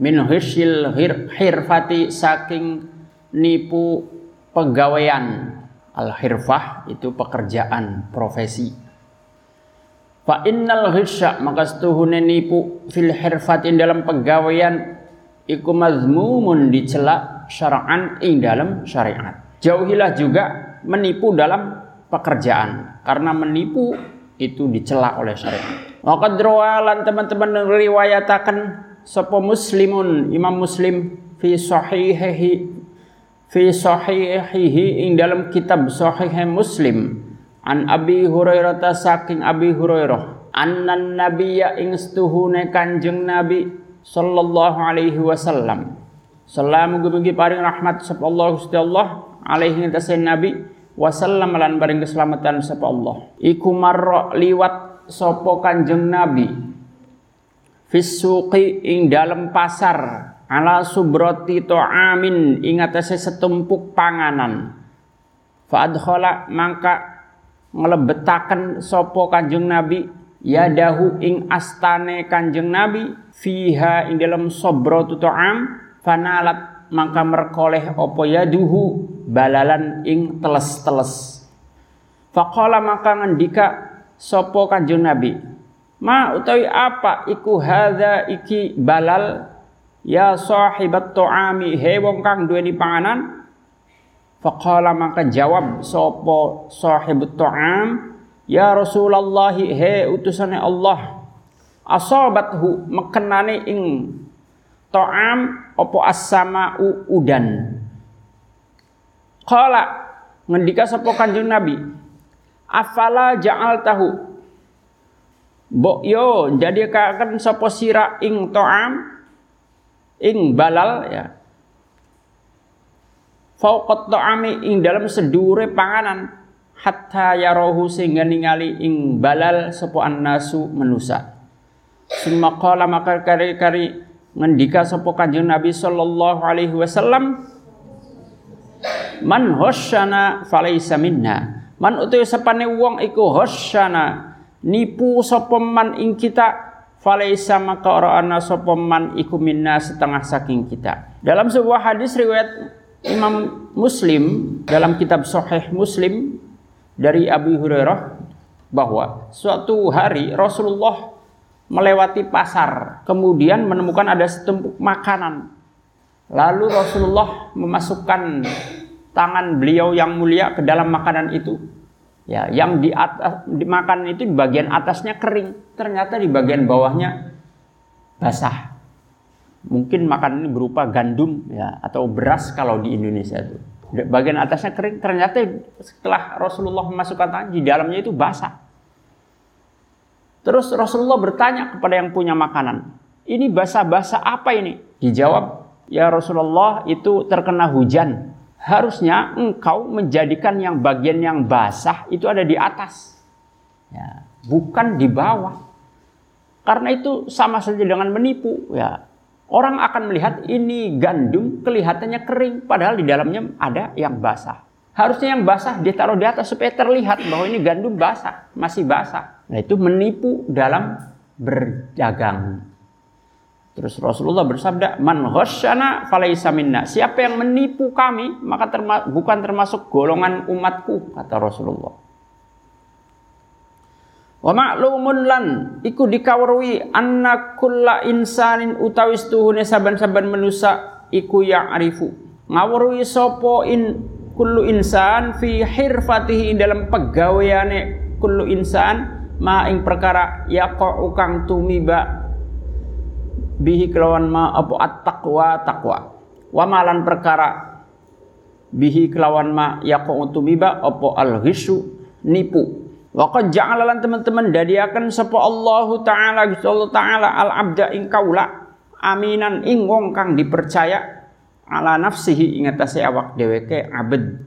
min hisil hir, hirfati saking nipu pegawaian. Al hirfah itu pekerjaan profesi. Fa innal hisya maka setuhune nipu fil hirfatin dalam pegawaian iku mazmumun dicela syara'an ing dalam syariat. Jauhilah juga menipu dalam pekerjaan karena menipu itu dicela oleh syariat. Maka teman-teman riwayatakan sapa muslimun imam muslim fi sahihihi fi sahihihi ing dalam kitab sahih muslim. An abi hurairah saking abi hurairah. Annan nabiyya ing stuhune kanjeng nabi sallallahu alaihi wasallam. Salam mugi paring rahmat sapa Allah Gusti Allah alaihi tasen nabi. Wasallam lan paring keselamatan sapa Allah. Iku marra liwat sapa kanjeng nabi fisuqi ing dalam pasar. Ala subrati to'amin ing atase setumpuk panganan. Fa mangka nglebetaken sapa Kanjeng Nabi. Yadahu ing astane Kanjeng Nabi. Fiha ing dalam subratu to'am. Fanalat mangka merkoleh apa yaduhu. Balalan ing teles-teles. Faqala maka ngendika sapa Kanjeng Nabi Ma utawi apa iku hadza iki balal? Ya sahibat tu'ami he wong kang duweni panganan. Faqala maka jawab sapa sahibut tu'am? Ya Rasulullah he utusane Allah. Asabathu mekenane ing ta'am apa as-sama'u udan? Qala ngendika sapa kanjeng Nabi afala ja'altahu Mbok yo jadi akan sapa sira ing to'am ing balal ya. Fauqat to'ami ing dalam sedure panganan hatta yarohu sehingga ningali ing balal sapa annasu menusa. Summa qala maka kari-kari ngendika sapa Kanjeng Nabi sallallahu alaihi wasallam Man hosyana falaisa minna. Man utuh sepane wong iku hosyana nipu sopeman ing kita falaisa maka orang sopeman iku minna setengah saking kita. Dalam sebuah hadis riwayat Imam Muslim dalam kitab Sahih Muslim dari Abu Hurairah bahwa suatu hari Rasulullah melewati pasar kemudian menemukan ada setumpuk makanan. Lalu Rasulullah memasukkan tangan beliau yang mulia ke dalam makanan itu Ya, yang di atas dimakan itu di bagian atasnya kering, ternyata di bagian bawahnya basah. Mungkin makan ini berupa gandum ya atau beras kalau di Indonesia itu. Bagian atasnya kering, ternyata setelah Rasulullah memasukkan tangan di dalamnya itu basah. Terus Rasulullah bertanya kepada yang punya makanan, ini basah-basah apa ini? Dijawab, ya Rasulullah itu terkena hujan harusnya engkau menjadikan yang bagian yang basah itu ada di atas. Ya, bukan di bawah. Karena itu sama saja dengan menipu. Ya, orang akan melihat ini gandum kelihatannya kering, padahal di dalamnya ada yang basah. Harusnya yang basah ditaruh di atas supaya terlihat bahwa ini gandum basah, masih basah. Nah itu menipu dalam berdagang. Terus Rasulullah bersabda, "Man ghasyana falaisa minna." Siapa yang menipu kami, maka terma bukan termasuk golongan umatku, kata Rasulullah. Wa ma'lumun lan iku dikawruhi anna kulla insanin utawi tuhune saban-saban manusa iku ya'rifu. Ngawruhi sapa in kullu insan fi hirfatihi dalam pegaweane kullu insan ma ing perkara yaqa'u kang tumiba bihi kelawan ma apa? At-taqwa taqwa. Wa malan perkara. Bihi kelawan ma yaqu tumiba apa? Al-ghisyu nipu. Wa qad ja'ala lan teman-teman dadiaken sapa Allah taala Gusti Allah taala al-abda ing kaula aminan ing wong kang dipercaya ala nafsihi ingatase awak dheweke abad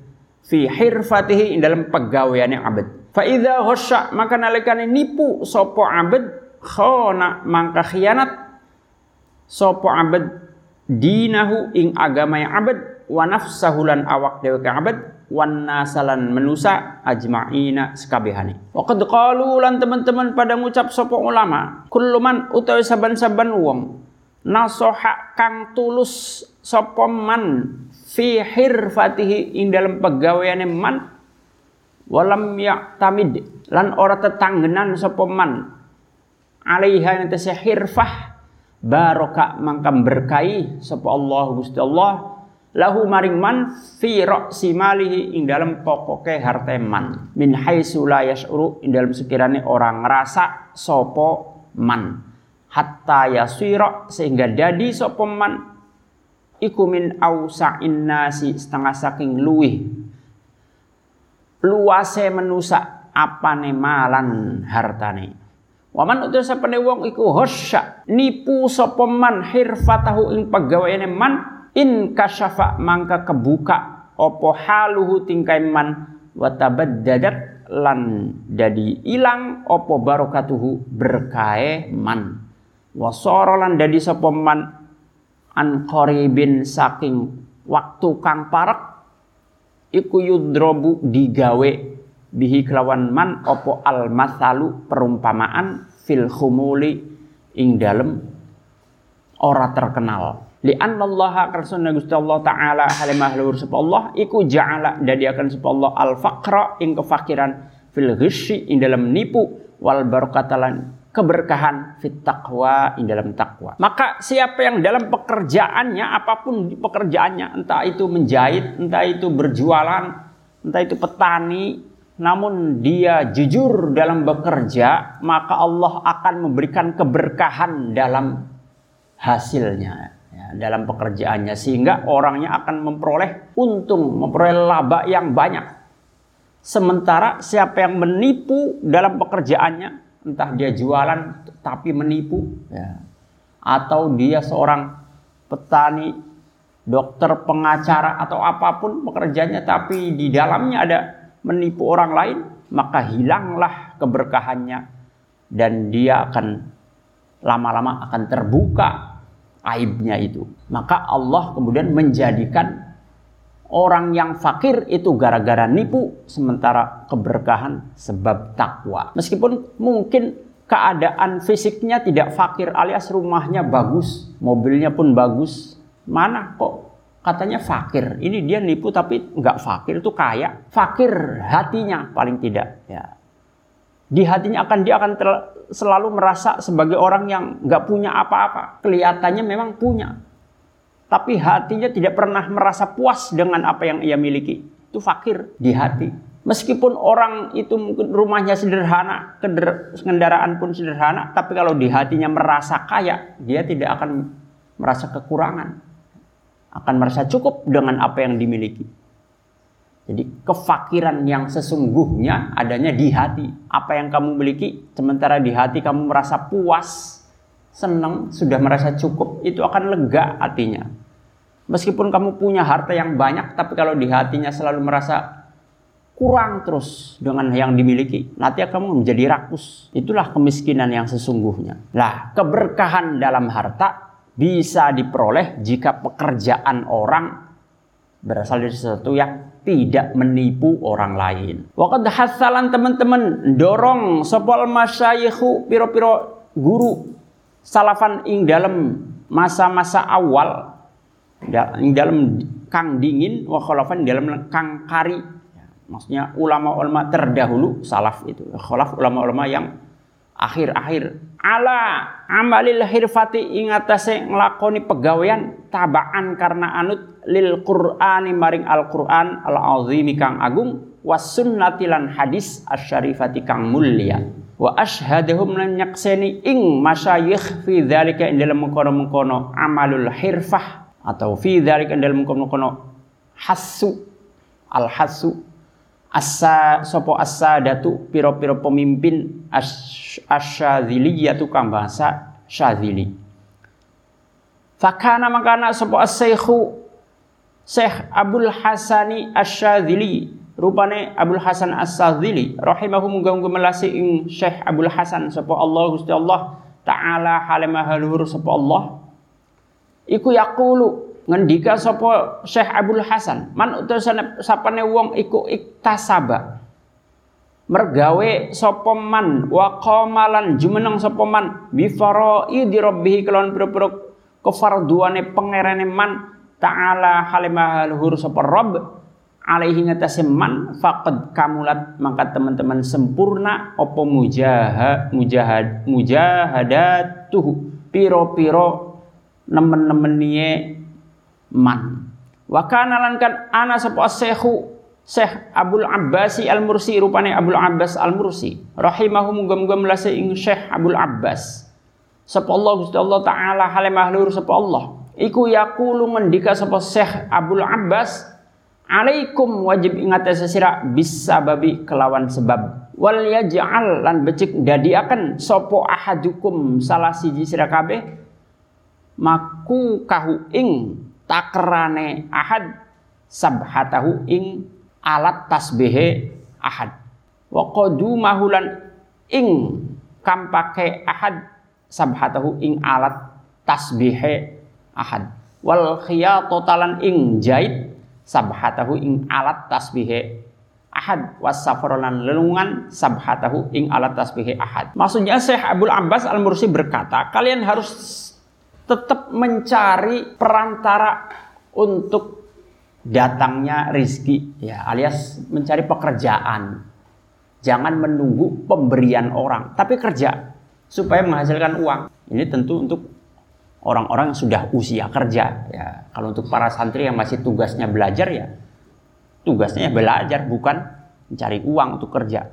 fi hirfatihi ing dalam pegaweane abad fa idza khosya maka nalikane nipu sapa abad khona mangka khianat sapa abad? Dinahu ing agama yang abad. Wa nafsahu lan awak dheweke abad. Wan nasalan menusa ajma'ina sekabehane. Wa qad qalu lan teman-teman pada ngucap sapa ulama, kullu man utawi saban-saban wong nasoha kang tulus sapa man fi hirfatihi ing dalam pegawaiane man walam tamid lan ora tetanggenan sapa man alaiha yang hirfah barokah mangka berkahi sapa Allah Gusti Allah. Lahu maring man fi ra'si malihi ing dalam pokoke harta man. Min haitsu la yash'uru ing dalam sekiranya orang ngerasa sopo man. Hatta yasira sehingga dadi sapa man iku min ausa'in nasi setengah saking luwih. Luase menusa apane malan hartane Waman utus sapane wong iku hosya nipu sapa man hirfatahu ing pagaweane man in kasyafa mangka kebuka opo haluhu tingkai man watabaddadat lan dadi ilang opo barokatuhu berkae man. Wasara lan dadi sapa man an qaribin saking waktu kang parek iku yudrobu digawe bihi kelawan man opo al masalu perumpamaan fil khumuli ing dalem ora terkenal li annallaha karsana Gusti Allah taala halimah luhur sapa Allah iku ja'ala dadiakan sapa Allah al faqra ing kefakiran fil ghisyi ing dalam nipu wal barakatalan keberkahan fit taqwa ing dalam takwa. Maka siapa yang dalam pekerjaannya apa pun pekerjaannya entah itu menjahit, entah itu berjualan, entah itu petani, namun dia jujur dalam bekerja, maka Allah akan memberikan keberkahan dalam hasilnya dalam pekerjaannya sehingga orangnya akan memperoleh untung, memperoleh laba yang banyak. Sementara siapa yang menipu dalam pekerjaannya, entah dia jualan tapi menipu, ya. atau dia seorang petani, dokter, pengacara atau apa pun pekerjaannya, tapi di dalamnya ada menipu orang lain, maka hilanglah keberkahannya dan dia akan lama-lama akan terbuka aibnya itu. Maka Allah kemudian menjadikan orang yang fakir itu gara-gara nipu sementara keberkahan sebab takwa. Meskipun mungkin keadaan fisiknya tidak fakir alias rumahnya bagus, mobilnya pun bagus. Mana kok katanya fakir. Ini dia nipu tapi nggak fakir itu kaya. Fakir hatinya paling tidak ya di hatinya akan dia akan selalu merasa sebagai orang yang nggak punya apa-apa. Kelihatannya memang punya, tapi hatinya tidak pernah merasa puas dengan apa yang ia miliki. Itu fakir di hati. Meskipun orang itu mungkin rumahnya sederhana, kendaraan pun sederhana, tapi kalau di hatinya merasa kaya, dia tidak akan merasa kekurangan. Akan merasa cukup dengan apa yang dimiliki. Jadi kefakiran yang sesungguhnya adanya di hati. Apa yang kamu miliki, sementara di hati kamu merasa puas, senang, sudah merasa cukup, itu akan lega hatinya. Meskipun kamu punya harta yang banyak, tapi kalau di hatinya selalu merasa kurang terus dengan yang dimiliki, nanti kamu menjadi rakus. Itulah kemiskinan yang sesungguhnya. Lah, keberkahan dalam harta bisa diperoleh jika pekerjaan orang berasal dari sesuatu yang tidak menipu orang lain. Waqad hasalan teman-teman dorong sopol masyayikhu piro-piro guru salafan ing dalam masa-masa awal ing dalam kang dingin wa khalafan dalam kang kari. Maksudnya ulama-ulama terdahulu salaf itu. Khalaf ulama-ulama yang akhir-akhir. Ala amalil hirfati ingatase nglakoni pegawean tabaan karena anut lil qur'ani maring al qur'an al azimi kang agung was sunnati lan hadis asyarifati kang mulia. Wa ashhadahum lan nyakseni ing masyayikh fi dzalika ing dalam mengkono-mengkono amalul hirfah atau fi dzalika ing dalam mengkono-mengkono hasu al hasu asa sopo asa datu piro-piro pemimpin asyadziliyatu kang bahasa syadzili fakana makana sopo asyikhu Syekh Abdul Hasani Asyadzili rupane Abdul Hasan As-Sadzili rahimahu muga-muga melasi ing Syekh Abdul Hasan sapa Allah Gusti Allah taala halimah haluhur sapa Allah. Iku yaqulu ngendika sapa Syekh Abdul Hasan man utusane sapane wong iku iktasaba mergawe sapa man? Wa qamalan jumeneng sapa man? Bi faraidi rabbih kelawan pira-pira kefarduane pangerane man. Ta'ala halimah luhur sapa rabb alaihi ngatasi man. Faqad kamulat. Maka teman-teman sempurna apa mujaha mujahad mujahadatuhu? Piro-piro nemen-nemen man. Wa kana lan kan ana sapa syekhu Syekh Abdul Abbasi Al-Mursi rupane Abdul Abbas Al-Mursi. Rahimahu muga-muga ing Syekh Abdul Abbas. Sapa Allah Gusti Allah taala hale mahlur sapa Allah iku yaqulu ngendika sapa Syekh Abdul Abbas alaikum wajib ingat sesira bisa babi kelawan sebab. Wal yaj'al lan becik dadiaken sapa ahadukum salah siji sira kabeh? Maku kahu ing takrane ahad sabhatahu ing alat tasbihe ahad. Wa qadumahu ing kam pake ahad sabhatahu ing alat tasbihe ahad. Wal khiyatatalan ing jait sabhatahu ing alat tasbihe ahad. Wasafarolan lelungan sabhatahu ing alat tasbihe ahad. Maksudnya Syekh Abdul Abbas Al-Mursi berkata kalian harus tetap mencari perantara untuk datangnya rizki ya. alias mencari pekerjaan. Jangan menunggu pemberian orang tapi kerja supaya menghasilkan uang. Ini tentu untuk orang-orang yang sudah usia kerja. Ya. Kalau untuk para santri yang masih tugasnya belajar ya tugasnya belajar bukan mencari uang untuk kerja.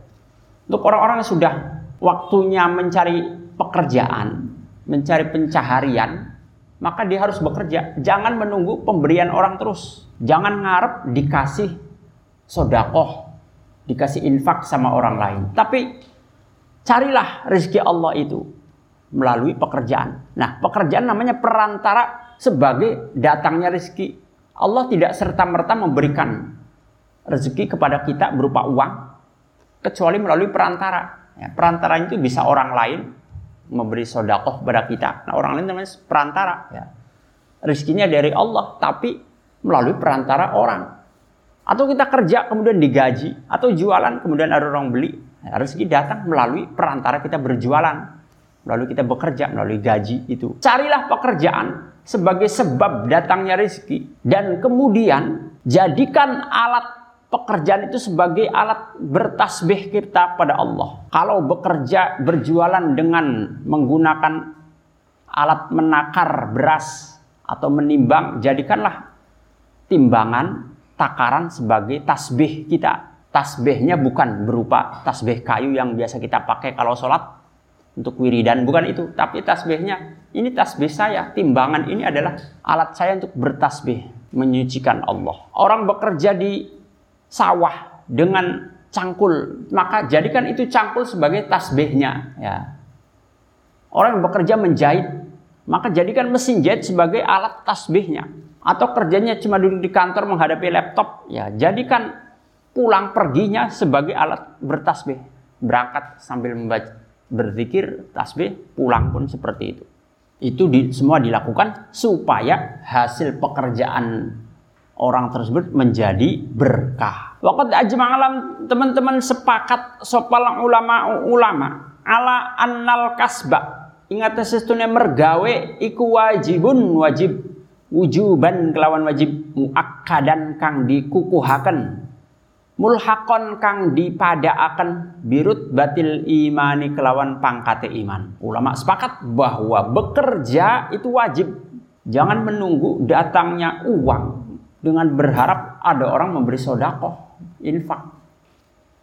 Untuk orang-orang yang sudah waktunya mencari pekerjaan mencari pencaharian maka dia harus bekerja. Jangan menunggu pemberian orang terus. Jangan ngarep dikasih sodakoh, dikasih infak sama orang lain. Tapi carilah rezeki Allah itu melalui pekerjaan. Nah, pekerjaan namanya perantara sebagai datangnya rezeki. Allah tidak serta-merta memberikan rezeki kepada kita berupa uang, kecuali melalui perantara. Ya, perantara itu bisa orang lain, memberi sodakoh kepada kita. Nah orang lain namanya perantara. Ya. Rizkinya dari Allah, tapi melalui perantara orang. Atau kita kerja kemudian digaji, atau jualan kemudian ada orang beli. Nah, rezeki datang melalui perantara kita berjualan, melalui kita bekerja, melalui gaji itu. Carilah pekerjaan sebagai sebab datangnya rezeki dan kemudian jadikan alat pekerjaan itu sebagai alat bertasbih kita pada Allah. Kalau bekerja berjualan dengan menggunakan alat menakar beras atau menimbang, jadikanlah timbangan takaran sebagai tasbih kita. Tasbihnya bukan berupa tasbih kayu yang biasa kita pakai kalau sholat untuk wiridan, bukan itu. Tapi tasbihnya, ini tasbih saya. Timbangan ini adalah alat saya untuk bertasbih, menyucikan Allah. Orang bekerja di sawah dengan cangkul, maka jadikan itu cangkul sebagai tasbihnya. Ya. Orang yang bekerja menjahit, maka jadikan mesin jahit sebagai alat tasbihnya. Atau kerjanya cuma duduk di kantor menghadapi laptop, ya jadikan pulang perginya sebagai alat bertasbih. Berangkat sambil membaca, berzikir, tasbih, pulang pun seperti itu. Itu di, semua dilakukan supaya hasil pekerjaan orang tersebut menjadi berkah. Waktu ajma'alam teman-teman sepakat sopalang ulama-ulama ala annal kasba. Ingat sesungguhnya mergawe iku wajibun wajib wujuban kelawan wajib muakkadan kang dikukuhaken mulhakon kang dipadaaken birut batil imani kelawan pangkate iman. Ulama sepakat bahwa bekerja itu wajib. Jangan menunggu datangnya uang dengan berharap ada orang memberi sodako, infak.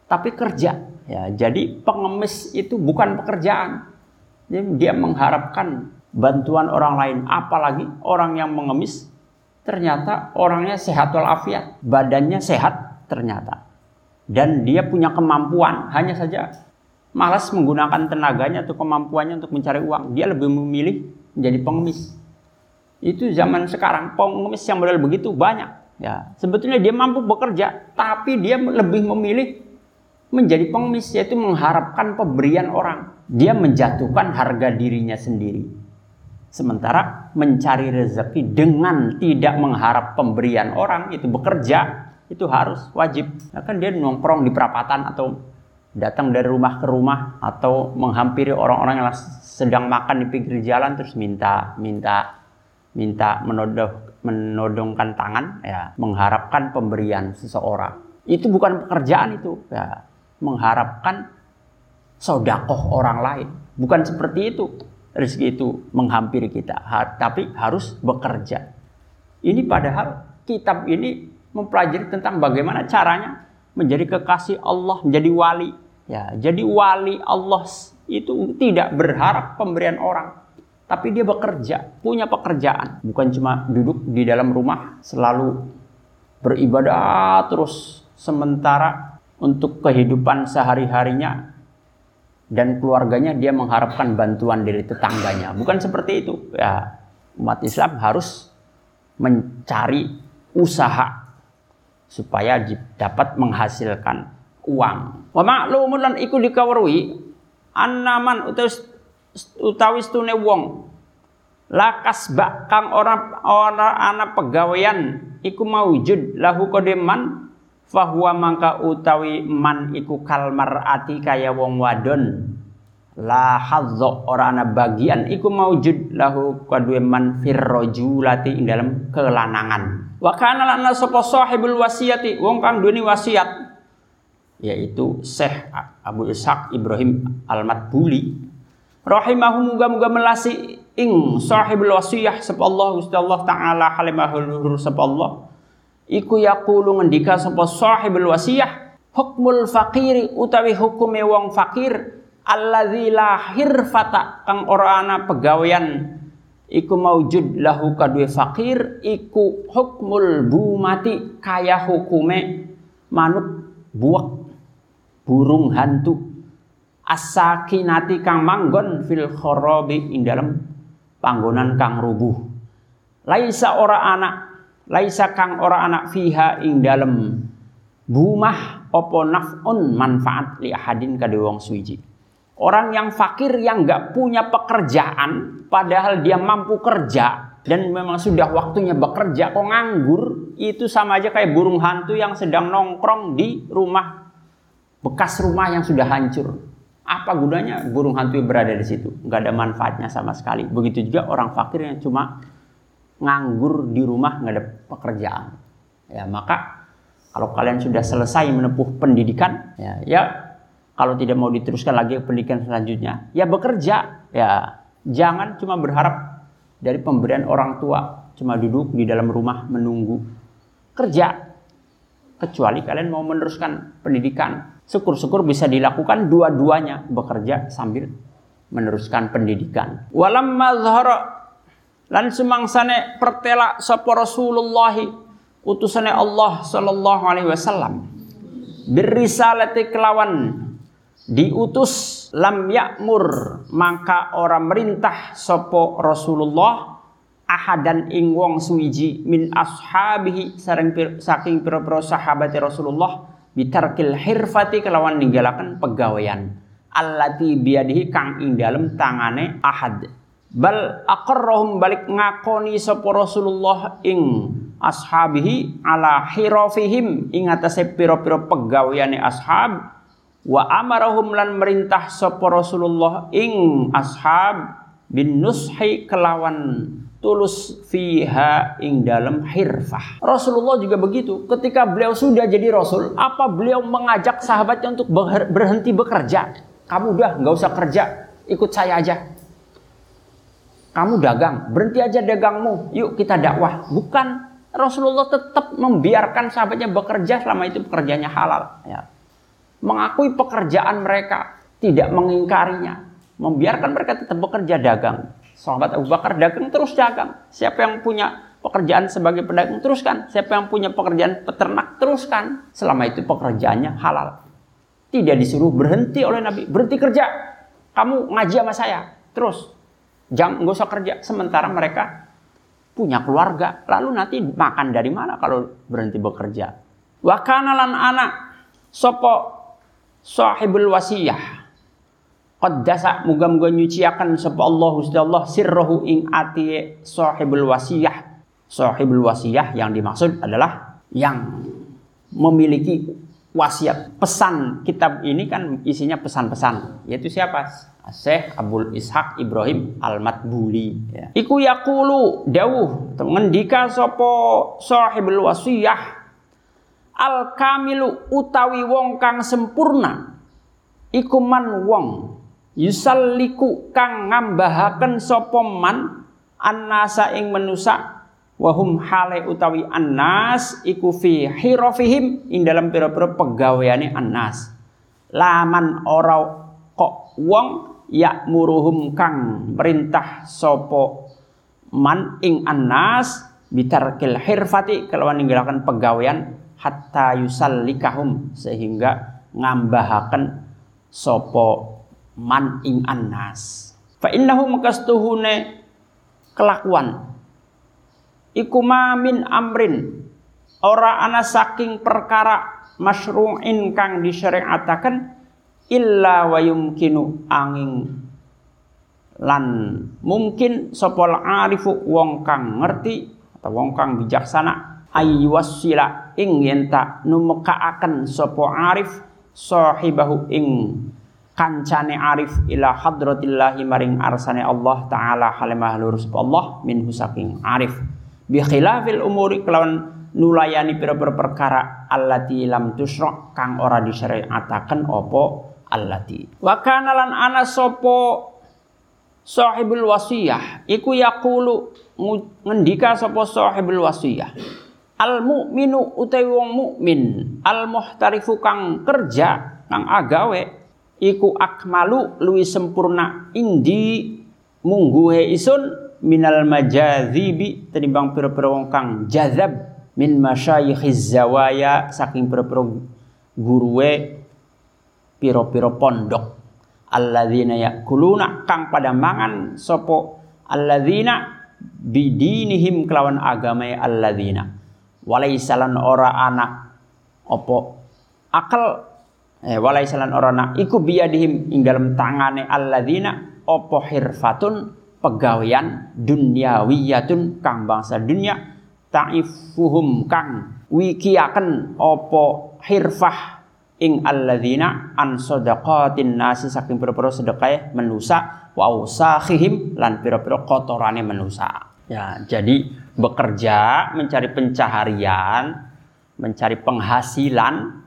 Tapi kerja. Ya, jadi pengemis itu bukan pekerjaan. Dia mengharapkan bantuan orang lain. Apalagi orang yang mengemis ternyata orangnya sehat walafiat. Badannya sehat ternyata. Dan dia punya kemampuan. Hanya saja malas menggunakan tenaganya atau kemampuannya untuk mencari uang. Dia lebih memilih menjadi pengemis. Itu zaman sekarang pengemis yang model begitu banyak. Ya, sebetulnya dia mampu bekerja, tapi dia lebih memilih menjadi pengemis yaitu mengharapkan pemberian orang. Dia menjatuhkan harga dirinya sendiri. Sementara mencari rezeki dengan tidak mengharap pemberian orang itu bekerja itu harus wajib. Nah, kan dia nongkrong di perapatan atau datang dari rumah ke rumah atau menghampiri orang-orang yang sedang makan di pinggir jalan terus minta minta minta menodong menodongkan tangan ya mengharapkan pemberian seseorang itu bukan pekerjaan itu ya mengharapkan sodakoh orang lain. Bukan seperti itu. Rezeki itu menghampiri kita. Ha, tapi harus bekerja. Ini padahal kitab ini mempelajari tentang bagaimana caranya menjadi kekasih Allah, menjadi wali. Ya, jadi wali Allah itu tidak berharap pemberian orang, tapi dia bekerja, punya pekerjaan, bukan cuma duduk di dalam rumah selalu beribadah terus sementara untuk kehidupan sehari-harinya dan keluarganya dia mengharapkan bantuan dari tetangganya. Bukan seperti itu. Ya, umat Islam harus mencari usaha supaya dapat menghasilkan uang. Wa ma'lumun lan iku dikawruhi annaman utawi stune wong. Lakas bak kang ora ora ana pegawaian iku maujud lahu kodeman fahuwa mangka utawi man iku kalmar ati kaya wong wadon. La hadza ora ana bagian iku maujud lahu kadue man firrajulati ing dalam kelanangan. Wa kana lana sapa sahibul wasiyati wong kang duweni wasiat yaitu Syekh Abu Ishaq Ibrahim Al-Matbuli rahimahu muga-muga melasi ing sahibul wasiyah sapa Allah Gusti Allah taala halimahul sapa Allah. Iku yaqulu ngendika sapa sahibul wasiyah hukmul fakiri utawi hukume wong fakir alladzi lahir fata kang ora ana pegawean. Iku maujud lahu kadue fakir iku hukmul bumati kaya hukume manuk buak burung hantu asakinati kang manggon fil kharabi ing dalam panggonan kang rubuh laisa ora anak laisa kang ora anak fiha ing dalem bumah opo naf'un manfaat li ahadin kade wong suiji. Orang yang fakir yang nggak punya pekerjaan padahal dia mampu kerja dan memang sudah waktunya bekerja kok nganggur itu sama aja kayak burung hantu yang sedang nongkrong di rumah bekas rumah yang sudah hancur. Apa gunanya burung hantu berada di situ? Nggak ada manfaatnya sama sekali. Begitu juga orang fakir yang cuma nganggur di rumah nggak ada pekerjaan. Ya, maka kalau kalian sudah selesai menempuh pendidikan, ya, ya kalau tidak mau diteruskan lagi pendidikan selanjutnya, ya bekerja. Ya, jangan cuma berharap dari pemberian orang tua, cuma duduk di dalam rumah menunggu kerja. Kecuali kalian mau meneruskan pendidikan, syukur-syukur bisa dilakukan dua-duanya, bekerja sambil meneruskan pendidikan. Walam mazhara lan sumangsane pertela sapa Rasulullah utusane Allah sallallahu alaihi wasallam. Birisalati kelawan. Diutus lam yakmur maka orang merintah sapa Rasulullah ahadan ing wong suwiji min ashabihi sareng saking pira-pira sahabat Rasulullah bitarkil hirfati kelawan ninggalaken pegawean. Allati biadihi kang ing dalem tangane ahad. Bal aqarrahum balik ngakoni sapa Rasulullah ing ashabihi ala hirafihim ing atase pira-pira pegaweane ashab wa amarahum lan merintah sapa Rasulullah ing ashab bin nushi kelawan tulus fiha ing dalam hirfah. Rasulullah juga begitu. Ketika beliau sudah jadi rasul, apa beliau mengajak sahabatnya untuk berhenti bekerja? Kamu udah nggak usah kerja, ikut saya aja. Kamu dagang, berhenti aja dagangmu. Yuk kita dakwah. Bukan Rasulullah tetap membiarkan sahabatnya bekerja selama itu pekerjaannya halal. Ya. Mengakui pekerjaan mereka, tidak mengingkarinya. Membiarkan mereka tetap bekerja dagang. Sahabat Abu Bakar dagang terus dagang. Siapa yang punya pekerjaan sebagai pedagang teruskan. Siapa yang punya pekerjaan peternak teruskan. Selama itu pekerjaannya halal. Tidak disuruh berhenti oleh Nabi. Berhenti kerja. Kamu ngaji sama saya. Terus jam nggak usah kerja sementara mereka punya keluarga. Lalu nanti makan dari mana kalau berhenti bekerja? Wa kanalan anak sopo sahibul wasiyah. Qaddasa muga-muga nyuciakan sapa Allah Gusti Allah sirruhu ing ati sahibul wasiyah. Sahibul wasiyah yang dimaksud adalah yang memiliki wasiat. Pesan kitab ini kan isinya pesan-pesan. Yaitu siapa? Syekh Abdul Ishaq Ibrahim Al-Matbuli ya. Iku yakulu dawuh ngendika sapa sahibul wasiyah al kamilu utawi wong kang sempurna iku man wong yusalliku kang ngambahaken sapa man annasa ing menusa wahum hale utawi annas iku fi hirafihim ing dalam pira-pira pegaweane annas. Laman ora kok wong ya muruhum kang perintah sopo man ing annas bitarkil hirfati kelawan ninggalaken pegawaian hatta yusallikahum sehingga ngambahaken sopo man ing annas. Fa innahu makastuhune kelakuan. Iku min amrin. Ora ana saking perkara masyru'in kang disyariataken illa wa yumkinu angin. Lan mungkin sopol arifu wong kang ngerti atau wong kang bijaksana ayyuwassila ing yenta numekaaken sopo arif sahibahu ing kancane arif ila hadratillahi maring arsane Allah taala halimah lur Allah min husaking arif. Bi khilafil umuri kelawan nulayani pira-pira perkara allati lam tusra kang ora disyariataken opo allati. Wa kana lan ana sapa sahibul wasiyah iku yaqulu ngendika sapa sahibul wasiyah. Al mukminu utawi wong mukmin al muhtarifu kang kerja kang agawe iku akmalu luwi sempurna. Indi mungguhe isun minal majazibi tenimbang pira-pira wong kang jazab min masyayikhiz zawaya saking pira-pira guruwe piro-piro pondok. Alladzina yakuluna kang pada mangan sopo alladzina bidinihim kelawan agama alladzina. Walaisalan ora anak opo akal eh walaisalan ora anak iku biadihim ing dalam tangane alladzina opo hirfatun pegawean dunyawiyatun kang bangsa dunia ta'ifuhum kang wikiaken opo hirfah ing alladzina an sadaqatin nasi saking pira-pira sedekah menusa wa usahihim lan pira-pira kotorane menusa. Ya, jadi bekerja mencari pencaharian, mencari penghasilan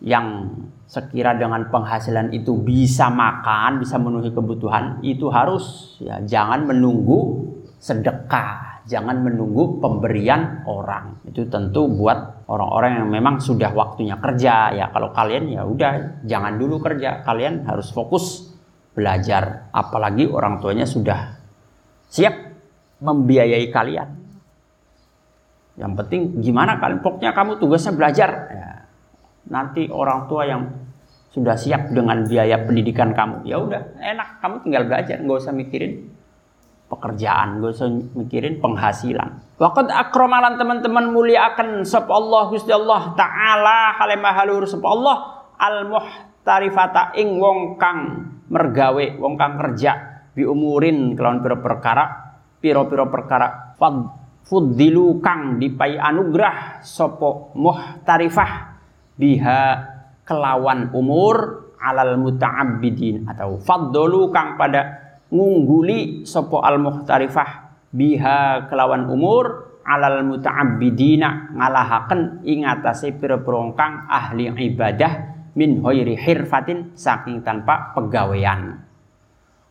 yang sekira dengan penghasilan itu bisa makan, bisa memenuhi kebutuhan, itu harus ya jangan menunggu sedekah jangan menunggu pemberian orang. Itu tentu buat orang-orang yang memang sudah waktunya kerja ya. Kalau kalian ya udah jangan dulu kerja, kalian harus fokus belajar. Apalagi orang tuanya sudah siap membiayai kalian. Yang penting gimana kalian pokoknya kamu tugasnya belajar. Ya. Nanti orang tua yang sudah siap dengan biaya pendidikan kamu, ya udah enak. Kamu tinggal belajar, nggak usah mikirin pekerjaan, gue usah mikirin penghasilan. Waqad akramalan teman-teman mulia akan sop Allah Gusti Allah taala halemah halur sop Allah al muhtarifata ing wong kang mergawe, wong kang kerja bi umurin kelawan pira perkara, pira-pira perkara. Fad fuddilu kang dipai anugerah sopo muhtarifah biha kelawan umur alal muta'abbidin atau faddolu kang pada ngungguli sopo al muhtarifah biha kelawan umur alal muta'abbidina ngalahaken ing atase pira-pira ahli ibadah min hoiri hirfatin saking tanpa pegawaian.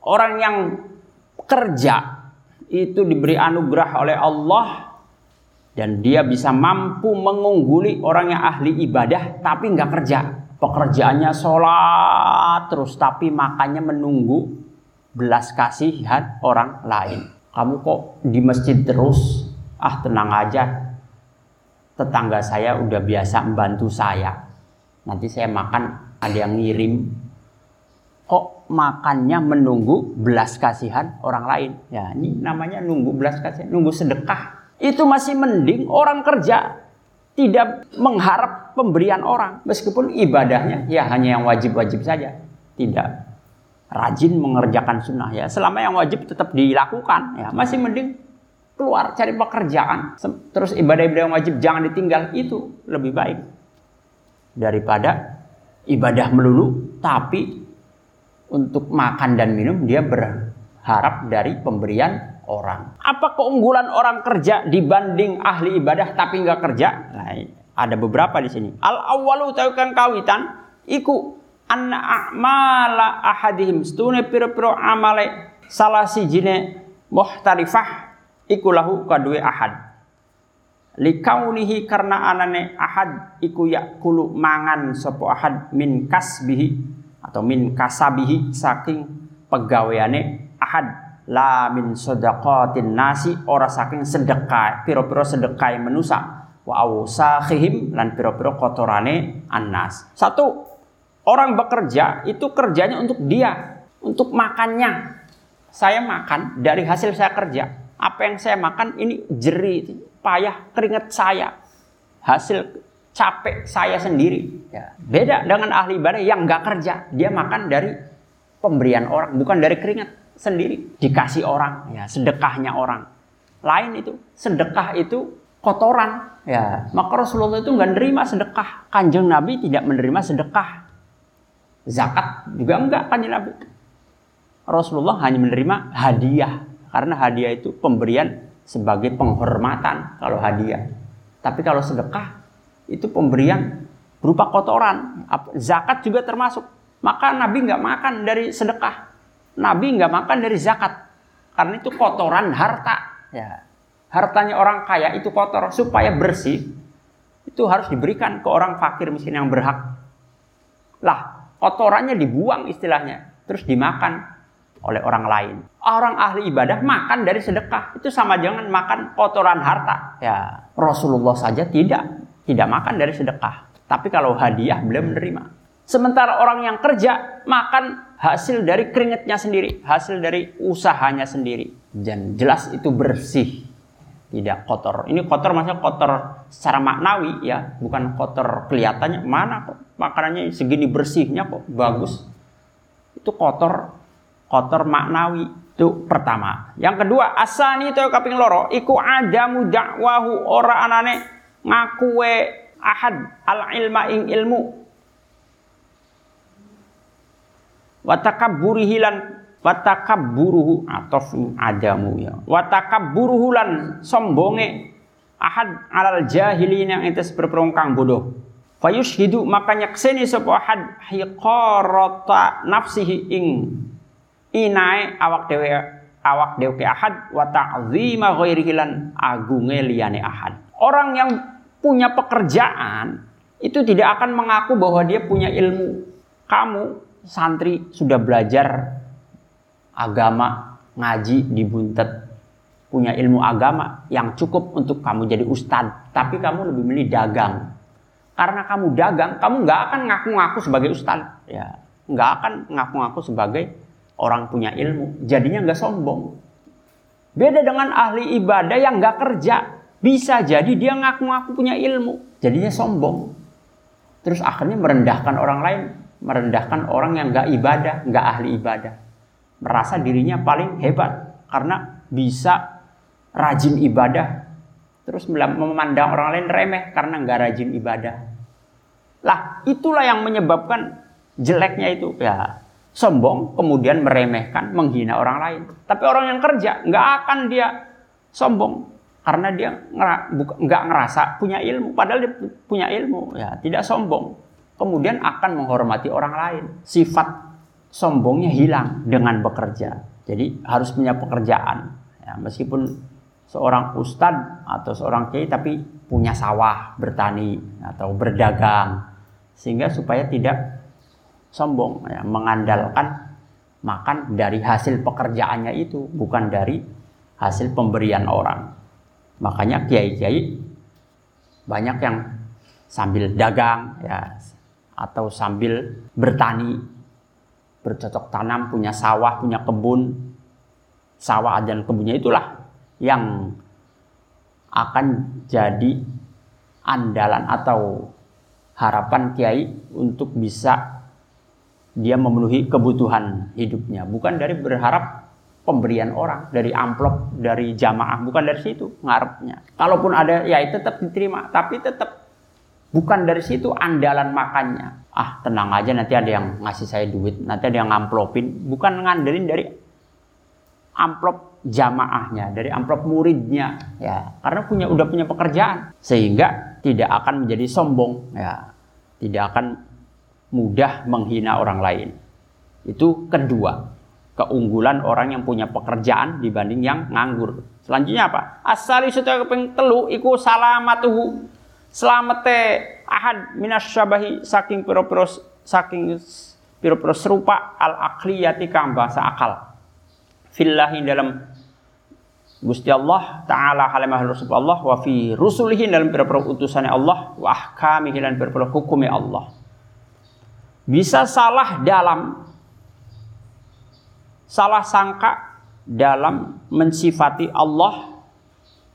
Orang yang kerja itu diberi anugerah oleh Allah dan dia bisa mampu mengungguli orang yang ahli ibadah tapi nggak kerja. Pekerjaannya sholat terus tapi makannya menunggu belas kasihan orang lain. Kamu kok di masjid terus? Ah tenang aja. Tetangga saya udah biasa membantu saya. Nanti saya makan ada yang ngirim. kok makannya menunggu belas kasihan orang lain. Ya, ini namanya nunggu belas kasihan, nunggu sedekah. Itu masih mending orang kerja tidak mengharap pemberian orang meskipun ibadahnya ya hanya yang wajib-wajib saja. Tidak rajin mengerjakan sunnah ya. Selama yang wajib tetap dilakukan ya, masih mending keluar cari pekerjaan. Terus ibadah-ibadah yang wajib jangan ditinggal itu lebih baik daripada ibadah melulu tapi untuk makan dan minum dia berharap dari pemberian orang. Apa keunggulan orang kerja dibanding ahli ibadah tapi nggak kerja? Nah, ada beberapa di sini. Al awalu kan kawitan iku anna a'mala ahadihim stune piro-piro amale salah si jine muhtarifah iku lahu kadue ahad. Likaunihi karena anane ahad iku yakulu mangan sopo ahad min kasbihi atau min kasabihi saking pegawaiane ahad la min sedekatin nasi ora saking sedekah piro-piro sedekah menusa wa awsahihim lan piro-piro kotorane annas. Satu orang bekerja itu kerjanya untuk dia untuk makannya. Saya makan dari hasil saya kerja apa yang saya makan ini jerih payah keringat saya. Hasil capek saya sendiri. Ya. Beda dengan ahli ibadah yang nggak kerja, dia makan dari pemberian orang, bukan dari keringat sendiri. Dikasih orang, ya sedekahnya orang. Lain itu, sedekah itu kotoran. Ya, maka Rasulullah itu nggak menerima sedekah. Kanjeng Nabi tidak menerima sedekah. Zakat juga enggak kanjeng Nabi. Rasulullah hanya menerima hadiah karena hadiah itu pemberian sebagai penghormatan kalau hadiah. Tapi kalau sedekah itu pemberian berupa kotoran. Zakat juga termasuk. Maka Nabi nggak makan dari sedekah. Nabi nggak makan dari zakat. Karena itu kotoran harta. Ya. Hartanya orang kaya itu kotor. Supaya bersih, itu harus diberikan ke orang fakir miskin yang berhak. Lah, kotorannya dibuang istilahnya. Terus dimakan oleh orang lain. Orang ahli ibadah makan dari sedekah. Itu sama jangan makan kotoran harta. Ya, Rasulullah saja tidak tidak makan dari sedekah. Tapi kalau hadiah beliau menerima. Sementara orang yang kerja makan hasil dari keringatnya sendiri, hasil dari usahanya sendiri. Dan jelas itu bersih, tidak kotor. Ini kotor maksudnya kotor secara maknawi ya, bukan kotor kelihatannya. Mana kok makanannya segini bersihnya kok bagus. Itu kotor, kotor maknawi. Itu pertama. Yang kedua, asani itu kaping loro, iku adamu dakwahu ora anane ngakuwe ahad al ilma ing ilmu watakabburihi lan watakabburuhu atau adamu ya. Watakabburuhu lan sombonge ahad alal jahilin yang itu berperong kang bodoh. Fayushhidu maka nyakseni sapa ahad hiqarata nafsihi ing inae awak dewe awak dewe ahad wa ta'zima ghairihi agunge liyane ahad. Orang yang punya pekerjaan itu tidak akan mengaku bahwa dia punya ilmu. Kamu santri sudah belajar agama, ngaji di buntet, punya ilmu agama yang cukup untuk kamu jadi ustadz, tapi kamu lebih milih dagang. Karena kamu dagang, kamu nggak akan ngaku-ngaku sebagai ustadz, ya, nggak akan ngaku-ngaku sebagai orang punya ilmu. Jadinya nggak sombong. Beda dengan ahli ibadah yang nggak kerja, bisa jadi dia ngaku-ngaku punya ilmu, jadinya sombong. Terus akhirnya merendahkan orang lain, merendahkan orang yang gak ibadah, gak ahli ibadah. Merasa dirinya paling hebat karena bisa rajin ibadah. Terus memandang orang lain remeh karena gak rajin ibadah. Lah itulah yang menyebabkan jeleknya itu ya sombong kemudian meremehkan menghina orang lain. Tapi orang yang kerja nggak akan dia sombong karena dia nggak ngerasa punya ilmu padahal dia punya ilmu ya tidak sombong kemudian akan menghormati orang lain. Sifat sombongnya hilang dengan bekerja. Jadi harus punya pekerjaan. Ya, meskipun seorang ustadz atau seorang kiai tapi punya sawah bertani atau berdagang. Sehingga supaya tidak sombong ya, mengandalkan makan dari hasil pekerjaannya itu bukan dari hasil pemberian orang. Makanya kiai-kiai banyak yang sambil dagang ya atau sambil bertani bercocok tanam, punya sawah, punya kebun, sawah dan kebunnya itulah yang akan jadi andalan atau harapan kiai untuk bisa dia memenuhi kebutuhan hidupnya. Bukan dari berharap pemberian orang dari amplop dari jamaah. Bukan dari situ ngarepnya. Kalaupun ada ya tetap diterima. Tapi tetap bukan dari situ andalan makannya ah tenang aja nanti ada yang ngasih saya duit nanti ada yang ngamplopin bukan ngandelin dari amplop jamaahnya dari amplop muridnya ya karena punya udah punya pekerjaan sehingga tidak akan menjadi sombong ya tidak akan mudah menghina orang lain itu kedua keunggulan orang yang punya pekerjaan dibanding yang nganggur. Selanjutnya apa? Sudah keping telu iku salamatuhu. Selamate ahad minas syabahi saking piro-piro saking piro-piro serupa al akliyati kang bahasa akal. Fillahi dalam Gusti Allah taala halimah rasul Allah wa fi rusulihi dalam piro-piro utusannya Allah wa ahkamihi dan piro-piro hukumnya Allah. Bisa salah dalam salah sangka dalam mensifati Allah,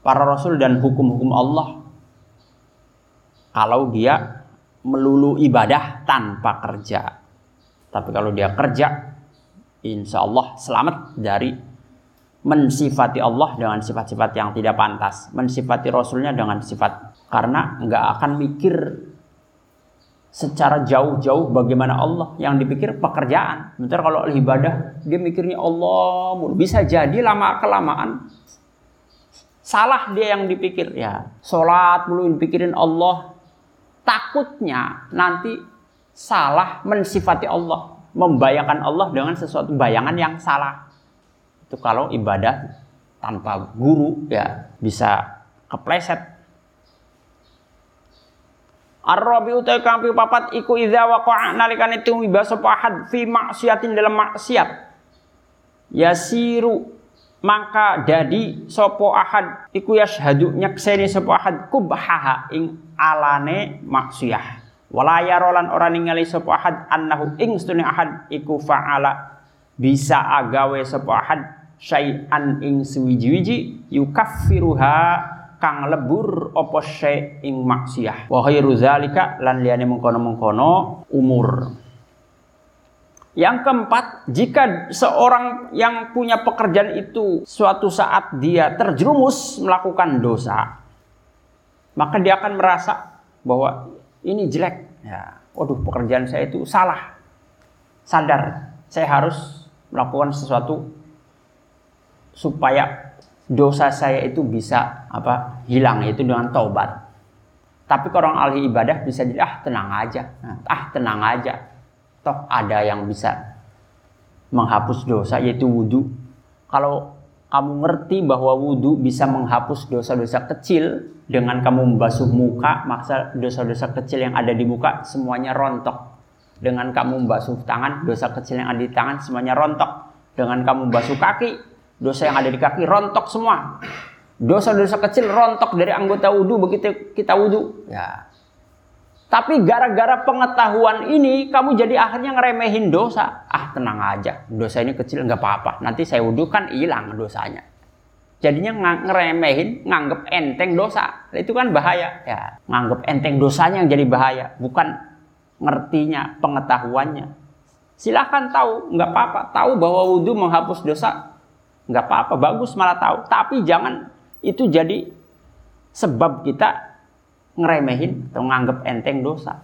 para rasul dan hukum-hukum Allah. Kalau dia melulu ibadah tanpa kerja. Tapi kalau dia kerja, insya Allah selamat dari mensifati Allah dengan sifat-sifat yang tidak pantas. Mensifati Rasulnya dengan sifat. Karena nggak akan mikir secara jauh-jauh bagaimana Allah yang dipikir pekerjaan. Bentar kalau ibadah dia mikirnya Allah bisa jadi lama kelamaan salah dia yang dipikir ya. Sholat mulu dipikirin Allah. Takutnya nanti salah mensifati Allah, membayangkan Allah dengan sesuatu bayangan yang salah. Itu kalau ibadah tanpa guru ya bisa kepleset Ar-rabi utai kang papat iku idza waqa'a nalikane tumiba sapa ahad fi maksiatin dalam maksiat. Yasiru maka dadi sapa ahad iku yashhadu nyakseni sapa ahad kubhaha ing alane maksiyah. Wala yarolan ora ningali sapa ahad annahu ing stune ahad iku fa'ala bisa agawe sapa ahad syai'an ing suwiji-wiji yukaffiruha kang lebur opo syai ing maksiyah wa khairu zalika lan liyane mengkono-mengkono umur yang keempat, jika seorang yang punya pekerjaan itu suatu saat dia terjerumus melakukan dosa, maka dia akan merasa bahwa ini jelek. Ya, waduh pekerjaan saya itu salah. Sadar, saya harus melakukan sesuatu supaya dosa saya itu bisa apa hilang itu dengan taubat. Tapi orang ahli ibadah bisa jadi ah tenang aja, ah tenang aja. Toh ada yang bisa menghapus dosa yaitu wudhu. Kalau kamu ngerti bahwa wudhu bisa menghapus dosa-dosa kecil dengan kamu membasuh muka, maka dosa-dosa kecil yang ada di muka semuanya rontok. Dengan kamu membasuh tangan, dosa kecil yang ada di tangan semuanya rontok. Dengan kamu membasuh kaki, Dosa yang ada di kaki rontok semua. Dosa-dosa kecil rontok dari anggota wudhu begitu kita wudhu. Ya. Tapi gara-gara pengetahuan ini kamu jadi akhirnya ngeremehin dosa. Ah tenang aja, dosa ini kecil nggak apa-apa. Nanti saya wudhu kan hilang dosanya. Jadinya ng ngeremehin, nganggep enteng dosa. Itu kan bahaya. Ya, nganggep enteng dosanya yang jadi bahaya, bukan ngertinya, pengetahuannya. Silahkan tahu, nggak apa-apa. Tahu bahwa wudhu menghapus dosa, nggak apa-apa bagus malah tahu tapi jangan itu jadi sebab kita ngeremehin atau nganggep enteng dosa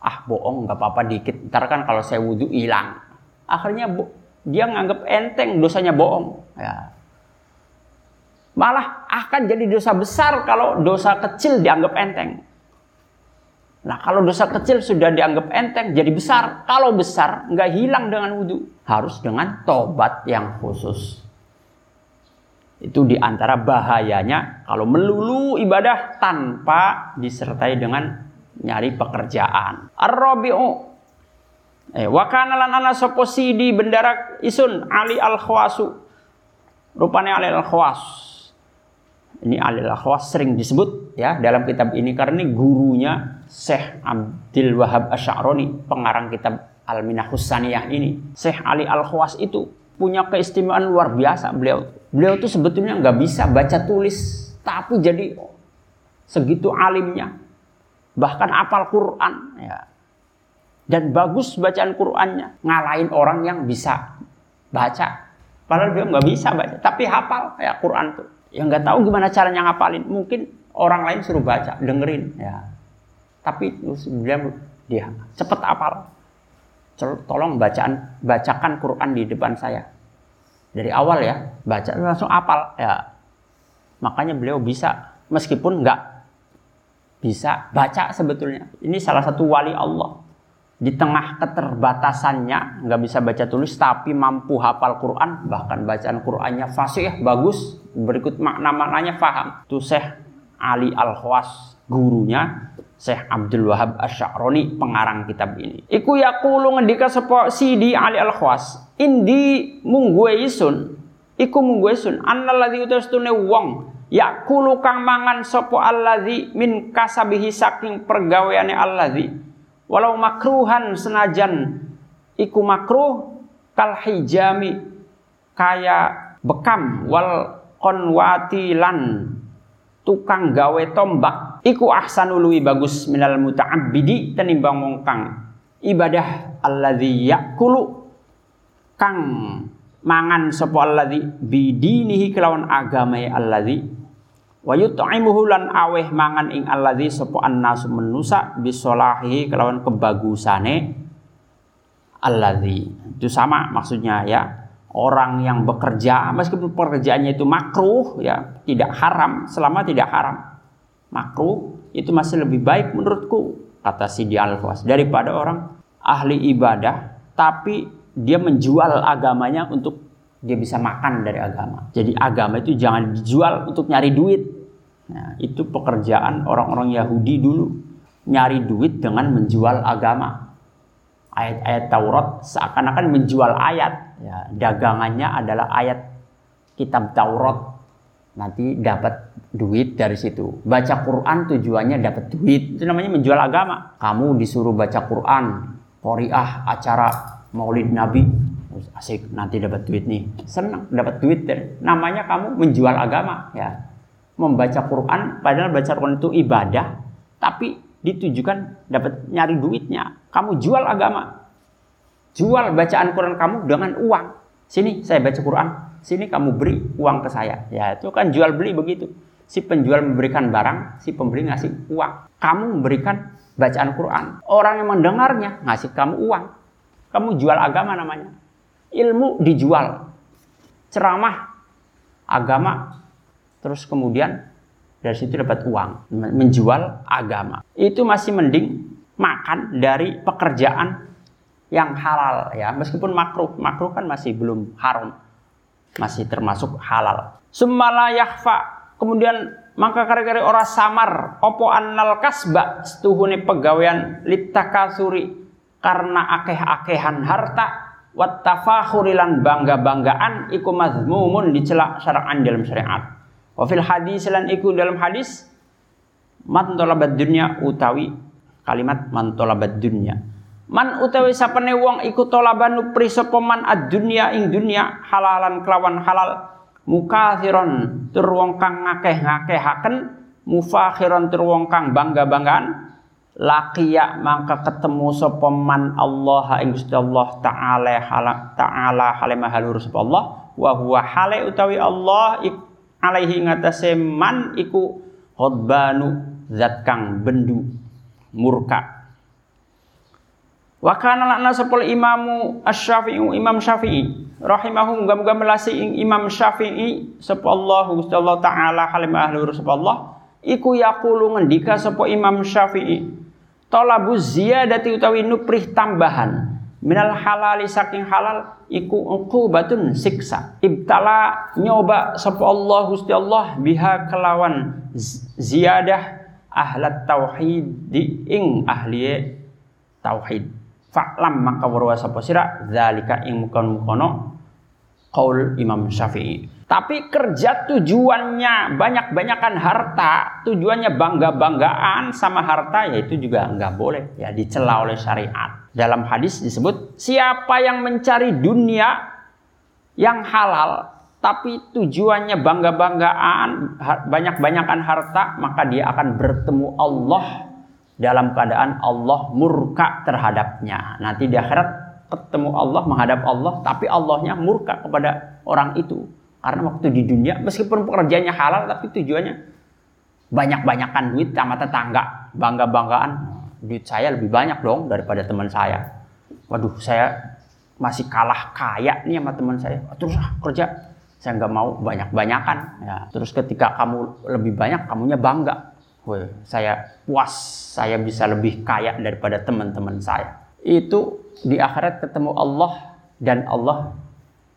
ah bohong nggak apa-apa dikit ntar kan kalau saya wudhu hilang akhirnya dia nganggep enteng dosanya bohong ya malah akan jadi dosa besar kalau dosa kecil dianggap enteng Nah kalau dosa kecil sudah dianggap enteng jadi besar. Kalau besar nggak hilang dengan wudhu. Harus dengan tobat yang khusus. Itu di antara bahayanya kalau melulu ibadah tanpa disertai dengan nyari pekerjaan. Ar-rabi'u Eh, ana sapa sidi bendara isun Ali al-Khawasu. Rupanya Ali al-Khawas. Ini Ali al-Khawas sering disebut ya dalam kitab ini karena ini gurunya Syekh Abdul Wahab Asy'aroni, pengarang kitab Al-Minahus Saniyah ini. Syekh Ali Al-Khawas itu punya keistimewaan luar biasa beliau. Beliau itu sebetulnya nggak bisa baca tulis, tapi jadi segitu alimnya. Bahkan apal Quran ya. Dan bagus bacaan Qurannya, ngalahin orang yang bisa baca. Padahal dia nggak bisa baca, tapi hafal ya Quran tuh. Yang nggak tahu gimana caranya ngapalin, mungkin orang lain suruh baca, dengerin ya. Tapi dia dia cepet apal tolong bacaan bacakan Quran di depan saya. Dari awal ya baca langsung apal ya. Makanya beliau bisa meskipun nggak bisa baca sebetulnya. Ini salah satu wali Allah. Di tengah keterbatasannya nggak bisa baca tulis tapi mampu hafal Quran bahkan bacaan Qurannya fasih bagus. Berikut makna maknanya faham. Tuh Syekh Ali Al Khwas gurunya Syekh Abdul Wahab Asy'aroni pengarang kitab ini. Iku yaqulu ngendika sapa Sidi Ali Al-Khwas, indi mungguwe isun, iku mungguwe isun. Annalladzi utastune wong yaqulu kang mangan sapa alladzi min kasabihi saking pergaweane alladzi. Walau makruhan senajan iku makruh kal hijami kaya bekam wal konwati lan tukang gawe tombak iku ahsanu luwi bagus minal muta'abbidi tenimbang wong kang ibadah alladzi yakulu kang mangan sapa alladzi bidinihi kelawan agama alladzi wa yut'imuhu lan aweh mangan ing alladzi sapa annasu menusa bisolahi kelawan kebagusane alladzi itu sama maksudnya ya orang yang bekerja meskipun pekerjaannya itu makruh ya tidak haram selama tidak haram makruh itu masih lebih baik menurutku kata Sidi al daripada orang ahli ibadah tapi dia menjual agamanya untuk dia bisa makan dari agama. Jadi agama itu jangan dijual untuk nyari duit. Nah, itu pekerjaan orang-orang Yahudi dulu nyari duit dengan menjual agama. Ayat-ayat Taurat seakan-akan menjual ayat. Ya, dagangannya adalah ayat kitab Taurat. Nanti dapat duit dari situ. Baca Quran tujuannya dapat duit. Itu namanya menjual agama. Kamu disuruh baca Quran Qoriah acara Maulid Nabi. Asik nanti dapat duit nih. Senang dapat duit dari namanya kamu menjual agama ya. Membaca Quran padahal baca Quran itu ibadah tapi ditujukan dapat nyari duitnya. Kamu jual agama. Jual bacaan Quran kamu dengan uang. Sini saya baca Quran, sini kamu beri uang ke saya. Ya itu kan jual beli begitu. Si penjual memberikan barang, si pembeli ngasih uang. Kamu memberikan bacaan Quran. Orang yang mendengarnya ngasih kamu uang. Kamu jual agama namanya. Ilmu dijual. Ceramah agama terus kemudian dari situ dapat uang menjual agama itu masih mending makan dari pekerjaan yang halal ya meskipun makruh makruh kan masih belum haram masih termasuk halal sumala yahfa kemudian maka kare-kare ora samar opo annal kasba setuhune pegawaian litakasuri karena akeh-akehan harta wat tafakhurilan bangga-banggaan iku mazmumun dicela syara'an dalam syariat. Wa fil hadis lan iku dalam hadis man dunya utawi kalimat man dunya. Man utawi sapane wong iku tolaban nupri sapa man ad-dunya ing dunya halalan kelawan halal mukathiron tur kang ngakeh-ngakehaken. Mufakhiron tur kang bangga-banggaan. Laqiya maka ketemu sapa man Allah ing Gusti Allah taala hala taala hale mahalur sapa Allah. Wa hale utawi Allah ik, alaihi ngatasé man iku khotbanu zat kang bendu murka Wa kana lakna sepul imamu asy-Syafi'i Imam Syafi'i. Rahimahu muga-muga melasi Imam Syafi'i sapa Allah Gusti Allah taala halim ahlur sapa Allah iku yaqulu ngendika sapa Imam Syafi'i talabu ziyadati utawi nuprih tambahan minal halali saking halal iku uqubatun siksa. Ibtala nyoba sapa Allah Gusti Allah biha kelawan ziyadah ahlat tauhid di ing ahli tauhid Fa'lam maka warwa sapa sira zalika ing mukon mukono Qaul Imam Syafi'i. Tapi kerja tujuannya banyak-banyakan harta, tujuannya bangga-banggaan sama harta, yaitu juga nggak boleh ya dicela oleh syariat. Dalam hadis disebut siapa yang mencari dunia yang halal tapi tujuannya bangga-banggaan, banyak-banyakan harta, maka dia akan bertemu Allah dalam keadaan Allah murka terhadapnya. Nanti di akhirat ketemu Allah, menghadap Allah, tapi Allahnya murka kepada orang itu. Karena waktu di dunia, meskipun pekerjaannya halal, tapi tujuannya banyak-banyakan duit sama tetangga. Bangga-banggaan, duit saya lebih banyak dong daripada teman saya. Waduh, saya masih kalah kaya nih sama teman saya. Terus ah, kerja, saya nggak mau banyak-banyakan. Ya, terus ketika kamu lebih banyak, kamunya bangga. Woi, saya puas, saya bisa lebih kaya daripada teman-teman saya. Itu di akhirat ketemu Allah dan Allah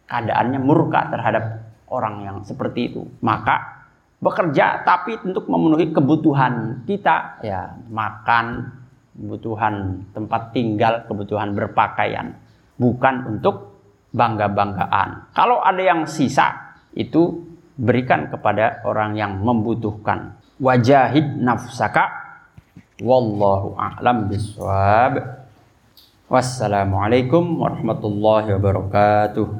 keadaannya murka terhadap orang yang seperti itu. Maka bekerja tapi untuk memenuhi kebutuhan kita ya makan, kebutuhan tempat tinggal, kebutuhan berpakaian, bukan untuk bangga-banggaan. Kalau ada yang sisa itu berikan kepada orang yang membutuhkan. Wajahid nafsaka wallahu a'lam biswab. Wassalamualaikum warahmatullahi wabarakatuh.